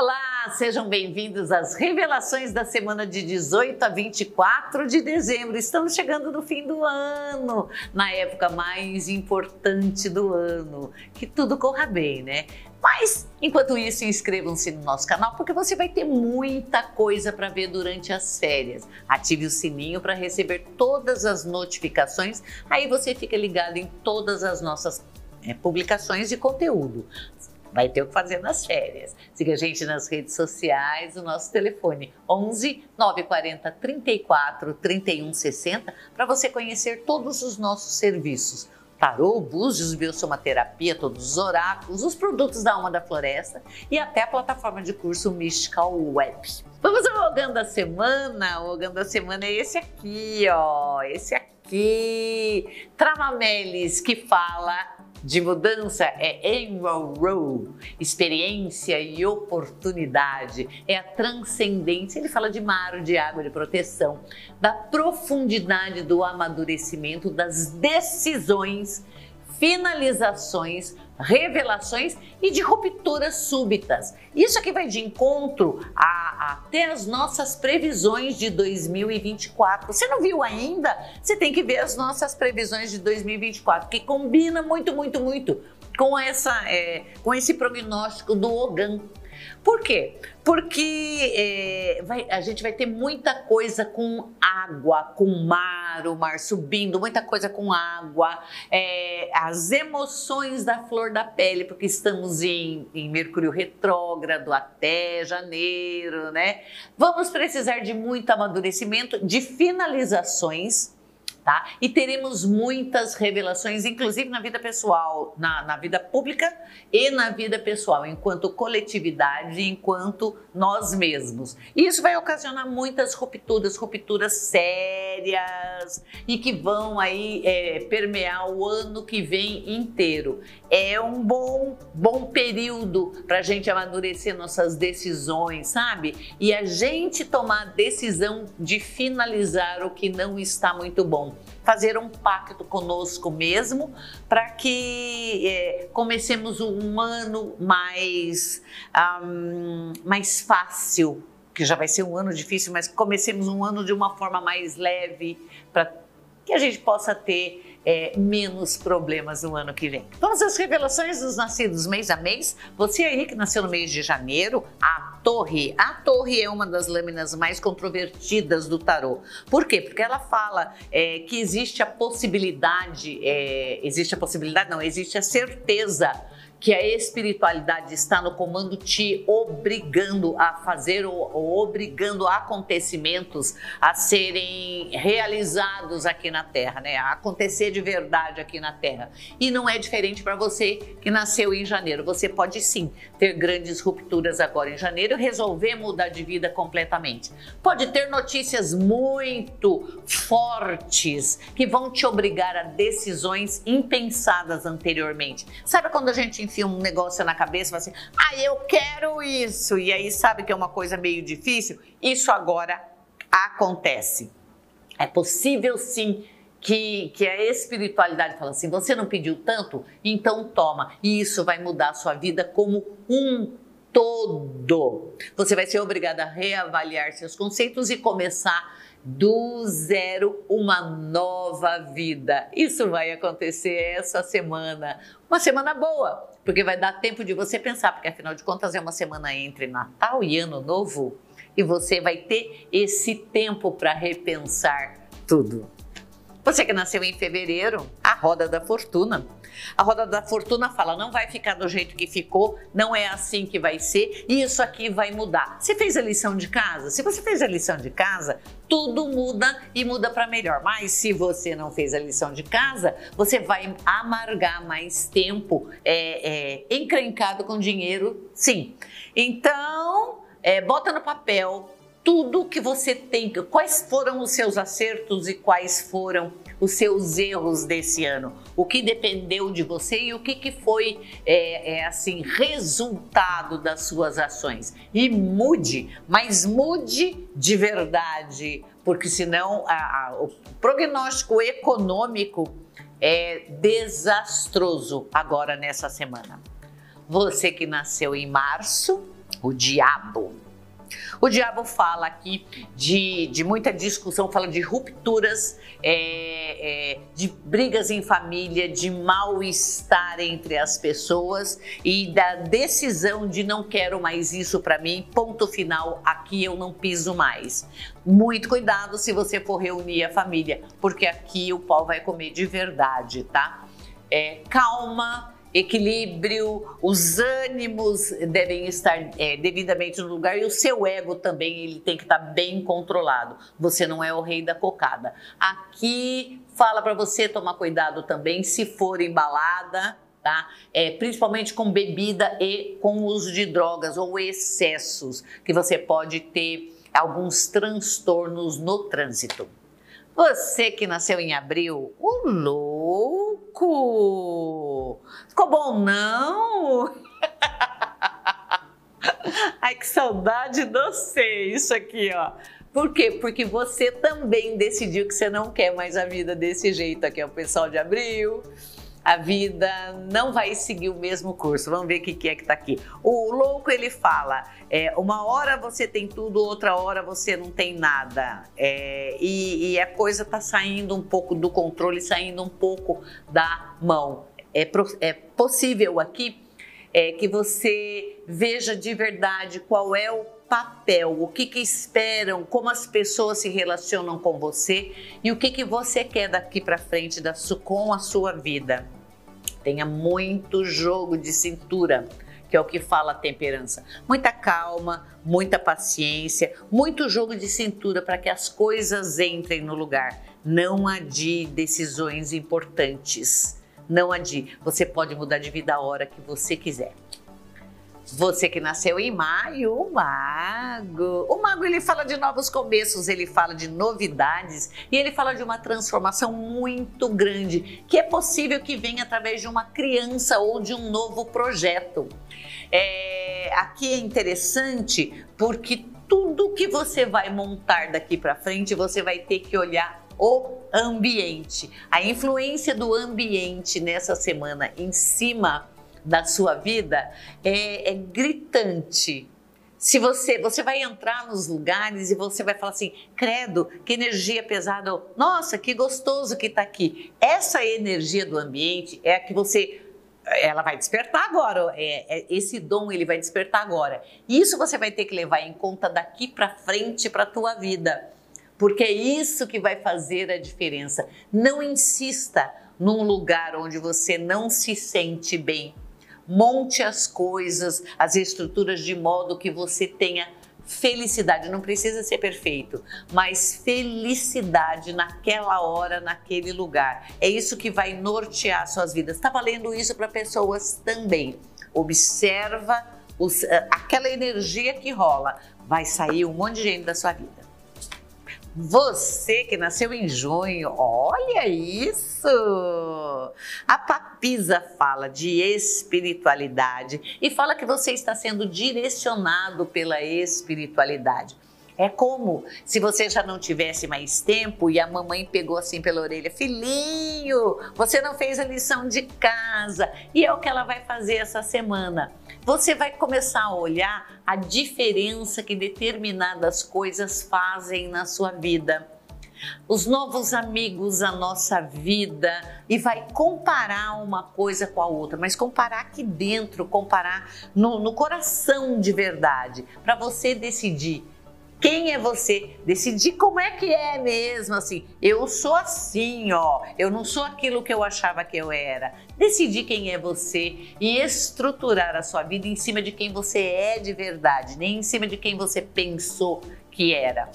Olá, sejam bem-vindos às revelações da semana de 18 a 24 de dezembro. Estamos chegando no fim do ano, na época mais importante do ano. Que tudo corra bem, né? Mas, enquanto isso, inscrevam-se no nosso canal porque você vai ter muita coisa para ver durante as férias. Ative o sininho para receber todas as notificações, aí você fica ligado em todas as nossas é, publicações de conteúdo vai ter o que fazer nas férias. Siga a gente nas redes sociais, o nosso telefone 11 940 34 31 60 para você conhecer todos os nossos serviços. Tarô, búzios, biosomaterapia, todos os oráculos, os produtos da Alma da Floresta e até a plataforma de curso Mystical Web. Vamos ao Ogã da Semana. O Ogã da Semana é esse aqui, ó. Esse aqui. Travamelis, que fala de mudança é Enroll, experiência e oportunidade, é a transcendência. Ele fala de mar, de água, de proteção, da profundidade do amadurecimento, das decisões, finalizações, revelações e de rupturas súbitas. Isso aqui vai de encontro a, até as nossas previsões de 2024. Você não viu ainda? Você tem que ver as nossas previsões de 2024, que combina muito, muito, muito com, essa, é, com esse prognóstico do Ogan. Por quê? Porque é, vai, a gente vai ter muita coisa com água, com mar, o mar subindo, muita coisa com água, é, as emoções da flor da pele, porque estamos em, em Mercúrio retrógrado até janeiro, né? Vamos precisar de muito amadurecimento, de finalizações tá? E teremos muitas revelações, inclusive na vida pessoal, na, na vida pública e na vida pessoal, enquanto coletividade, enquanto nós mesmos. E isso vai ocasionar muitas rupturas, rupturas sérias e que vão aí é, permear o ano que vem inteiro. É um bom, bom período para a gente amadurecer nossas decisões, sabe? E a gente tomar a decisão de finalizar o que não está muito bom fazer um pacto conosco mesmo para que é, comecemos um ano mais, um, mais fácil, que já vai ser um ano difícil, mas comecemos um ano de uma forma mais leve para que a gente possa ter é, menos problemas no ano que vem. Vamos às revelações dos nascidos mês a mês. Você aí que nasceu no mês de janeiro, a torre. A torre é uma das lâminas mais controvertidas do tarô. Por quê? Porque ela fala é, que existe a possibilidade, é, existe a possibilidade, não, existe a certeza que a espiritualidade está no comando te obrigando a fazer ou, ou, obrigando acontecimentos a serem realizados aqui na Terra, né? A acontecer de verdade aqui na Terra. E não é diferente para você que nasceu em janeiro. Você pode sim ter grandes rupturas agora em janeiro e resolver mudar de vida completamente. Pode ter notícias muito fortes que vão te obrigar a decisões impensadas anteriormente. Sabe quando a gente enfia um negócio na cabeça e fala assim: ah, eu quero isso, e aí sabe que é uma coisa meio difícil? Isso agora acontece. É possível sim que, que a espiritualidade fala assim: você não pediu tanto, então toma. E isso vai mudar a sua vida como um todo. Você vai ser obrigado a reavaliar seus conceitos e começar do zero uma nova vida. Isso vai acontecer essa semana. Uma semana boa, porque vai dar tempo de você pensar, porque afinal de contas é uma semana entre Natal e Ano Novo e você vai ter esse tempo para repensar tudo. Você que nasceu em fevereiro, a roda da fortuna. A roda da fortuna fala: não vai ficar do jeito que ficou, não é assim que vai ser, e isso aqui vai mudar. Você fez a lição de casa? Se você fez a lição de casa, tudo muda e muda para melhor. Mas se você não fez a lição de casa, você vai amargar mais tempo é, é, encrencado com dinheiro, sim. Então, é, bota no papel tudo que você tem, quais foram os seus acertos e quais foram os seus erros desse ano, o que dependeu de você e o que, que foi é, é, assim resultado das suas ações. E mude, mas mude de verdade, porque senão a, a, o prognóstico econômico é desastroso agora nessa semana. Você que nasceu em março, o diabo. O diabo fala aqui de, de muita discussão, fala de rupturas, é, é, de brigas em família, de mal-estar entre as pessoas e da decisão de não quero mais isso para mim, ponto final, aqui eu não piso mais. Muito cuidado se você for reunir a família, porque aqui o pau vai comer de verdade, tá? É, calma equilíbrio, os ânimos devem estar é, devidamente no lugar e o seu ego também ele tem que estar bem controlado. Você não é o rei da cocada. Aqui fala para você tomar cuidado também se for embalada, tá? É, principalmente com bebida e com uso de drogas ou excessos, que você pode ter alguns transtornos no trânsito. Você que nasceu em abril, o louco! Ficou bom, não? Ai, que saudade de você, isso aqui, ó. Por quê? Porque você também decidiu que você não quer mais a vida desse jeito. Aqui é o pessoal de abril a vida não vai seguir o mesmo curso. Vamos ver o que é que está aqui. O louco ele fala: é, uma hora você tem tudo, outra hora você não tem nada. É, e, e, a coisa está saindo um pouco do controle, saindo um pouco da mão. É, é possível aqui é, que você veja de verdade qual é o papel, o que, que esperam, como as pessoas se relacionam com você e o que, que você quer daqui para frente da, com a sua vida. Tenha muito jogo de cintura, que é o que fala a temperança. Muita calma, muita paciência, muito jogo de cintura para que as coisas entrem no lugar. Não adie decisões importantes. Não adie. Você pode mudar de vida a hora que você quiser. Você que nasceu em maio, o mago. O mago ele fala de novos começos, ele fala de novidades e ele fala de uma transformação muito grande que é possível que venha através de uma criança ou de um novo projeto. É, aqui é interessante porque tudo que você vai montar daqui para frente você vai ter que olhar o ambiente. A influência do ambiente nessa semana em cima da sua vida é, é gritante. Se você, você vai entrar nos lugares e você vai falar assim, credo, que energia pesada, nossa, que gostoso que está aqui. Essa energia do ambiente é a que você, ela vai despertar agora, é, é, esse dom ele vai despertar agora. Isso você vai ter que levar em conta daqui para frente para a tua vida, porque é isso que vai fazer a diferença. Não insista num lugar onde você não se sente bem monte as coisas, as estruturas de modo que você tenha felicidade. Não precisa ser perfeito, mas felicidade naquela hora, naquele lugar. É isso que vai nortear suas vidas. Está valendo isso para pessoas também. Observa os, eh, aquela energia que rola. Vai sair um monte de gente da sua vida. Você que nasceu em junho, olha isso! A Papisa fala de espiritualidade e fala que você está sendo direcionado pela espiritualidade. É como se você já não tivesse mais tempo e a mamãe pegou assim pela orelha: Filhinho, você não fez a lição de casa. E é o que ela vai fazer essa semana. Você vai começar a olhar a diferença que determinadas coisas fazem na sua vida. Os novos amigos, a nossa vida. E vai comparar uma coisa com a outra, mas comparar aqui dentro, comparar no, no coração de verdade, para você decidir quem é você, decidir como é que é mesmo, assim, eu sou assim, ó, eu não sou aquilo que eu achava que eu era. Decidir quem é você e estruturar a sua vida em cima de quem você é de verdade, nem em cima de quem você pensou que era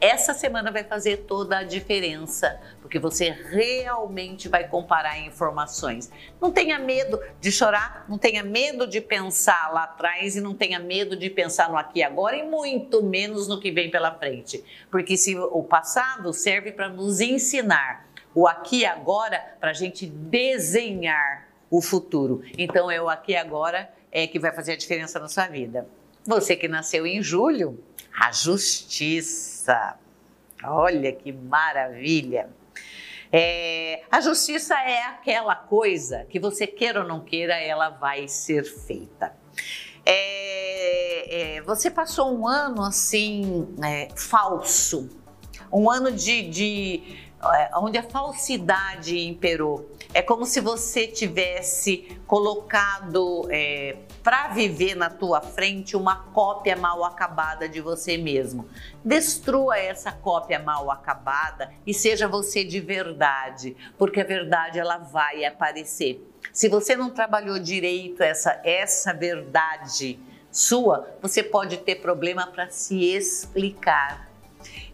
essa semana vai fazer toda a diferença, porque você realmente vai comparar informações. Não tenha medo de chorar, não tenha medo de pensar lá atrás e não tenha medo de pensar no aqui e agora e muito menos no que vem pela frente, porque se o passado serve para nos ensinar, o aqui e agora para a gente desenhar o futuro. Então é o aqui e agora é que vai fazer a diferença na sua vida. Você que nasceu em julho, a justiça. Olha que maravilha! É, a justiça é aquela coisa que você queira ou não queira, ela vai ser feita. É, é, você passou um ano assim é, falso, um ano de, de é, onde a falsidade imperou. É como se você tivesse colocado é, para viver na tua frente uma cópia mal acabada de você mesmo. Destrua essa cópia mal acabada e seja você de verdade, porque a verdade ela vai aparecer. Se você não trabalhou direito essa essa verdade sua, você pode ter problema para se explicar.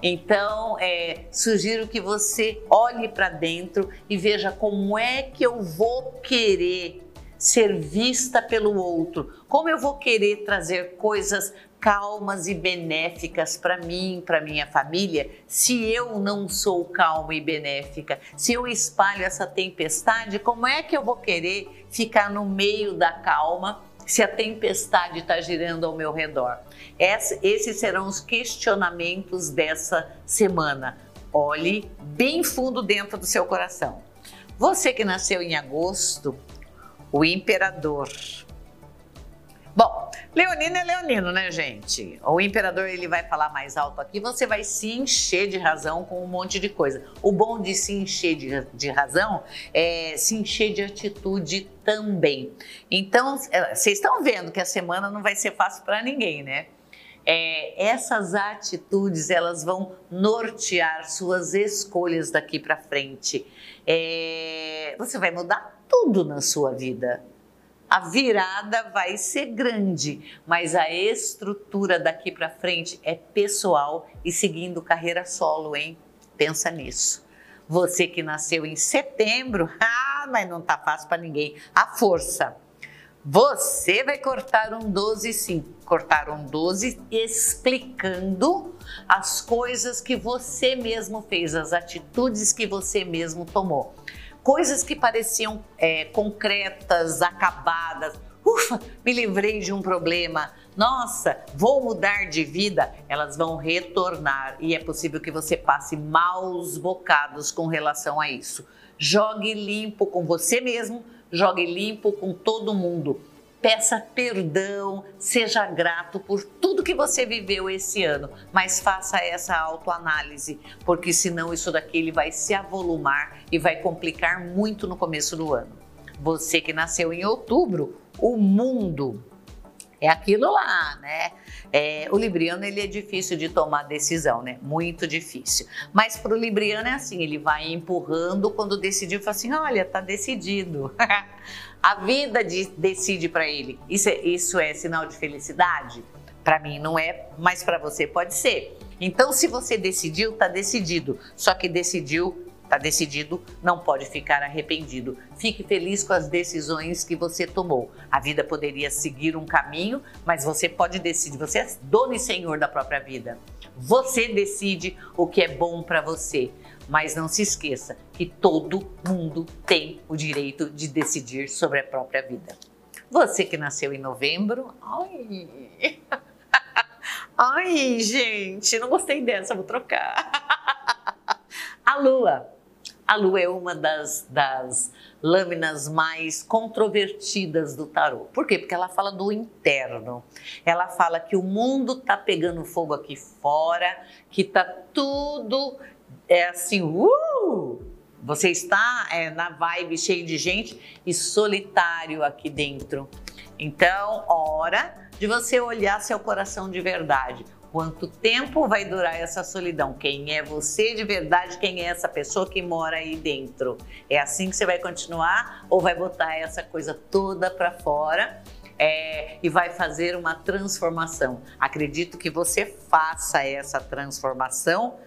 Então, é, sugiro que você olhe para dentro e veja como é que eu vou querer ser vista pelo outro, como eu vou querer trazer coisas calmas e benéficas para mim, para minha família, se eu não sou calma e benéfica, se eu espalho essa tempestade, como é que eu vou querer ficar no meio da calma se a tempestade está girando ao meu redor? esses serão os questionamentos dessa semana. Olhe bem fundo dentro do seu coração. Você que nasceu em agosto, o imperador. Bom, Leonino é Leonino, né, gente? O imperador ele vai falar mais alto aqui, você vai se encher de razão com um monte de coisa. O bom de se encher de, de razão é se encher de atitude também. Então, é, vocês estão vendo que a semana não vai ser fácil para ninguém, né? É, essas atitudes elas vão nortear suas escolhas daqui para frente. É, você vai mudar tudo na sua vida. A virada vai ser grande, mas a estrutura daqui para frente é pessoal e seguindo carreira solo, hein? Pensa nisso. Você que nasceu em setembro, ah, mas não tá fácil para ninguém. A força. Você vai cortar um 12 sim, cortar um 12 explicando as coisas que você mesmo fez, as atitudes que você mesmo tomou coisas que pareciam é, concretas, acabadas. Ufa, me livrei de um problema. Nossa, vou mudar de vida. Elas vão retornar e é possível que você passe maus bocados com relação a isso. Jogue limpo com você mesmo, jogue limpo com todo mundo peça perdão, seja grato por tudo que você viveu esse ano, mas faça essa autoanálise, porque senão isso daqui ele vai se avolumar e vai complicar muito no começo do ano. Você que nasceu em outubro, o mundo é aquilo lá, né? É, o libriano ele é difícil de tomar decisão, né? Muito difícil. Mas para o libriano é assim, ele vai empurrando quando decidiu, fala assim, olha, tá decidido. A vida de, decide para ele. Isso é, isso é sinal de felicidade? Para mim não é, mas para você pode ser. Então, se você decidiu, tá decidido. Só que decidiu Está decidido, não pode ficar arrependido. Fique feliz com as decisões que você tomou. A vida poderia seguir um caminho, mas você pode decidir. Você é dono e senhor da própria vida. Você decide o que é bom para você. Mas não se esqueça que todo mundo tem o direito de decidir sobre a própria vida. Você que nasceu em novembro, ai, ai, gente, não gostei dessa, vou trocar. A Lua. A Lua é uma das, das lâminas mais controvertidas do tarô. Por quê? Porque ela fala do interno. Ela fala que o mundo tá pegando fogo aqui fora, que tá tudo é assim, uh! Você está é, na vibe cheio de gente e solitário aqui dentro. Então, hora de você olhar seu coração de verdade. Quanto tempo vai durar essa solidão? Quem é você de verdade? Quem é essa pessoa que mora aí dentro? É assim que você vai continuar ou vai botar essa coisa toda para fora? É, e vai fazer uma transformação. Acredito que você faça essa transformação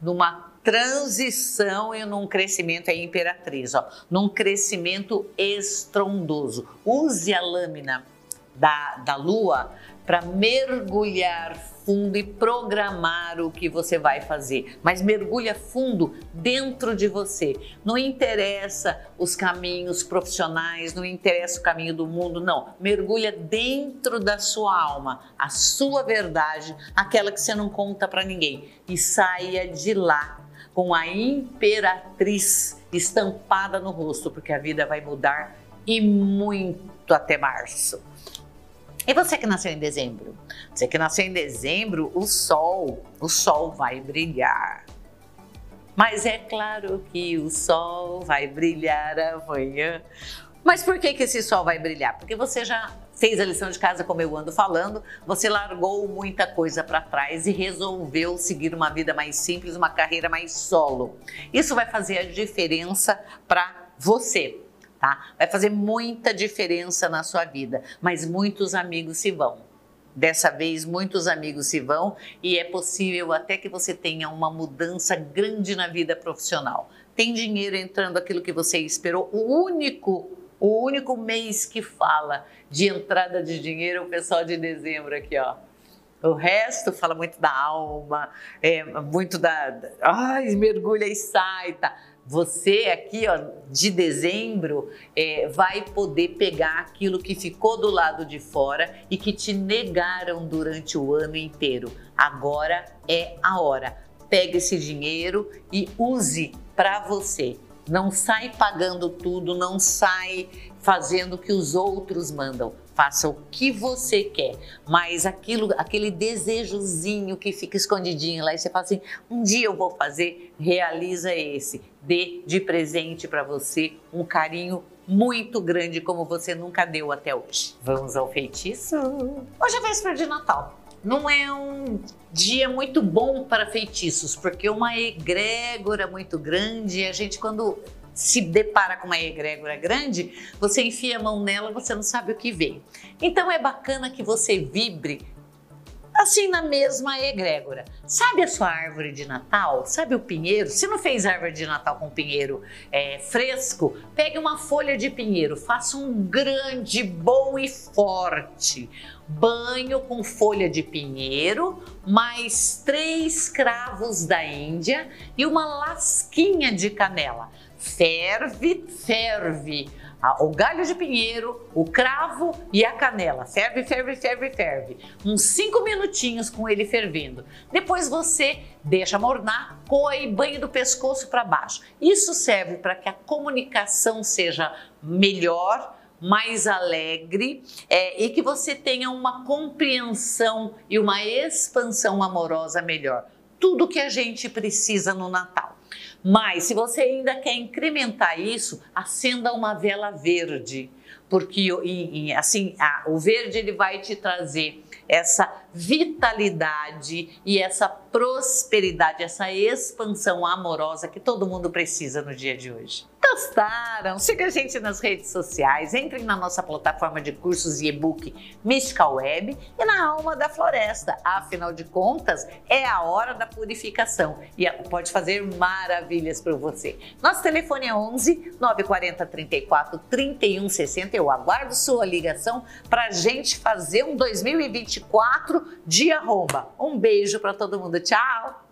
numa transição e num crescimento, é imperatriz, ó, num crescimento estrondoso. Use a lâmina da, da lua para mergulhar fundo e programar o que você vai fazer. Mas mergulha fundo dentro de você. Não interessa os caminhos profissionais, não interessa o caminho do mundo, não. Mergulha dentro da sua alma, a sua verdade, aquela que você não conta para ninguém e saia de lá com a imperatriz estampada no rosto, porque a vida vai mudar e muito até março. E você que nasceu em dezembro? Você que nasceu em dezembro, o sol, o sol vai brilhar. Mas é claro que o sol vai brilhar amanhã. Mas por que, que esse sol vai brilhar? Porque você já fez a lição de casa, como eu ando falando, você largou muita coisa para trás e resolveu seguir uma vida mais simples, uma carreira mais solo. Isso vai fazer a diferença para você tá? Vai fazer muita diferença na sua vida, mas muitos amigos se vão. Dessa vez, muitos amigos se vão e é possível até que você tenha uma mudança grande na vida profissional. Tem dinheiro entrando aquilo que você esperou. O único, o único mês que fala de entrada de dinheiro é o pessoal de dezembro aqui, ó. O resto fala muito da alma, é, muito da. Ai, mergulha e sai, tá? Você aqui, ó, de dezembro, é, vai poder pegar aquilo que ficou do lado de fora e que te negaram durante o ano inteiro. Agora é a hora. Pega esse dinheiro e use para você. Não sai pagando tudo, não sai fazendo o que os outros mandam faça o que você quer, mas aquilo, aquele desejozinho que fica escondidinho lá e você fala assim, um dia eu vou fazer, realiza esse, dê de presente para você um carinho muito grande como você nunca deu até hoje. Vamos ao feitiço? Hoje é véspera de Natal. Não é um dia muito bom para feitiços, porque uma egrégora muito grande, a gente quando se depara com uma egrégora grande, você enfia a mão nela, você não sabe o que vem. Então é bacana que você vibre assim na mesma egrégora. Sabe a sua árvore de Natal? Sabe o pinheiro? Se não fez árvore de Natal com pinheiro é, fresco, pegue uma folha de pinheiro, faça um grande, bom e forte banho com folha de pinheiro, mais três cravos da Índia e uma lasquinha de canela ferve, ferve o galho de pinheiro, o cravo e a canela. Ferve, ferve, ferve, ferve. Uns 5 minutinhos com ele fervendo. Depois você deixa mornar, coe banho do pescoço para baixo. Isso serve para que a comunicação seja melhor, mais alegre é, e que você tenha uma compreensão e uma expansão amorosa melhor. Tudo que a gente precisa no Natal. Mas se você ainda quer incrementar isso, acenda uma vela verde, porque assim a, o verde ele vai te trazer essa vitalidade e essa prosperidade, essa expansão amorosa que todo mundo precisa no dia de hoje. Gostaram? Siga a gente nas redes sociais, entrem na nossa plataforma de cursos e e-book Mystical Web e na Alma da Floresta. Afinal de contas, é a hora da purificação e pode fazer maravilhas para você. Nosso telefone é 11 940 34 31 60. Eu aguardo sua ligação para a gente fazer um 2024 de arromba. Um beijo para todo mundo. Tchau!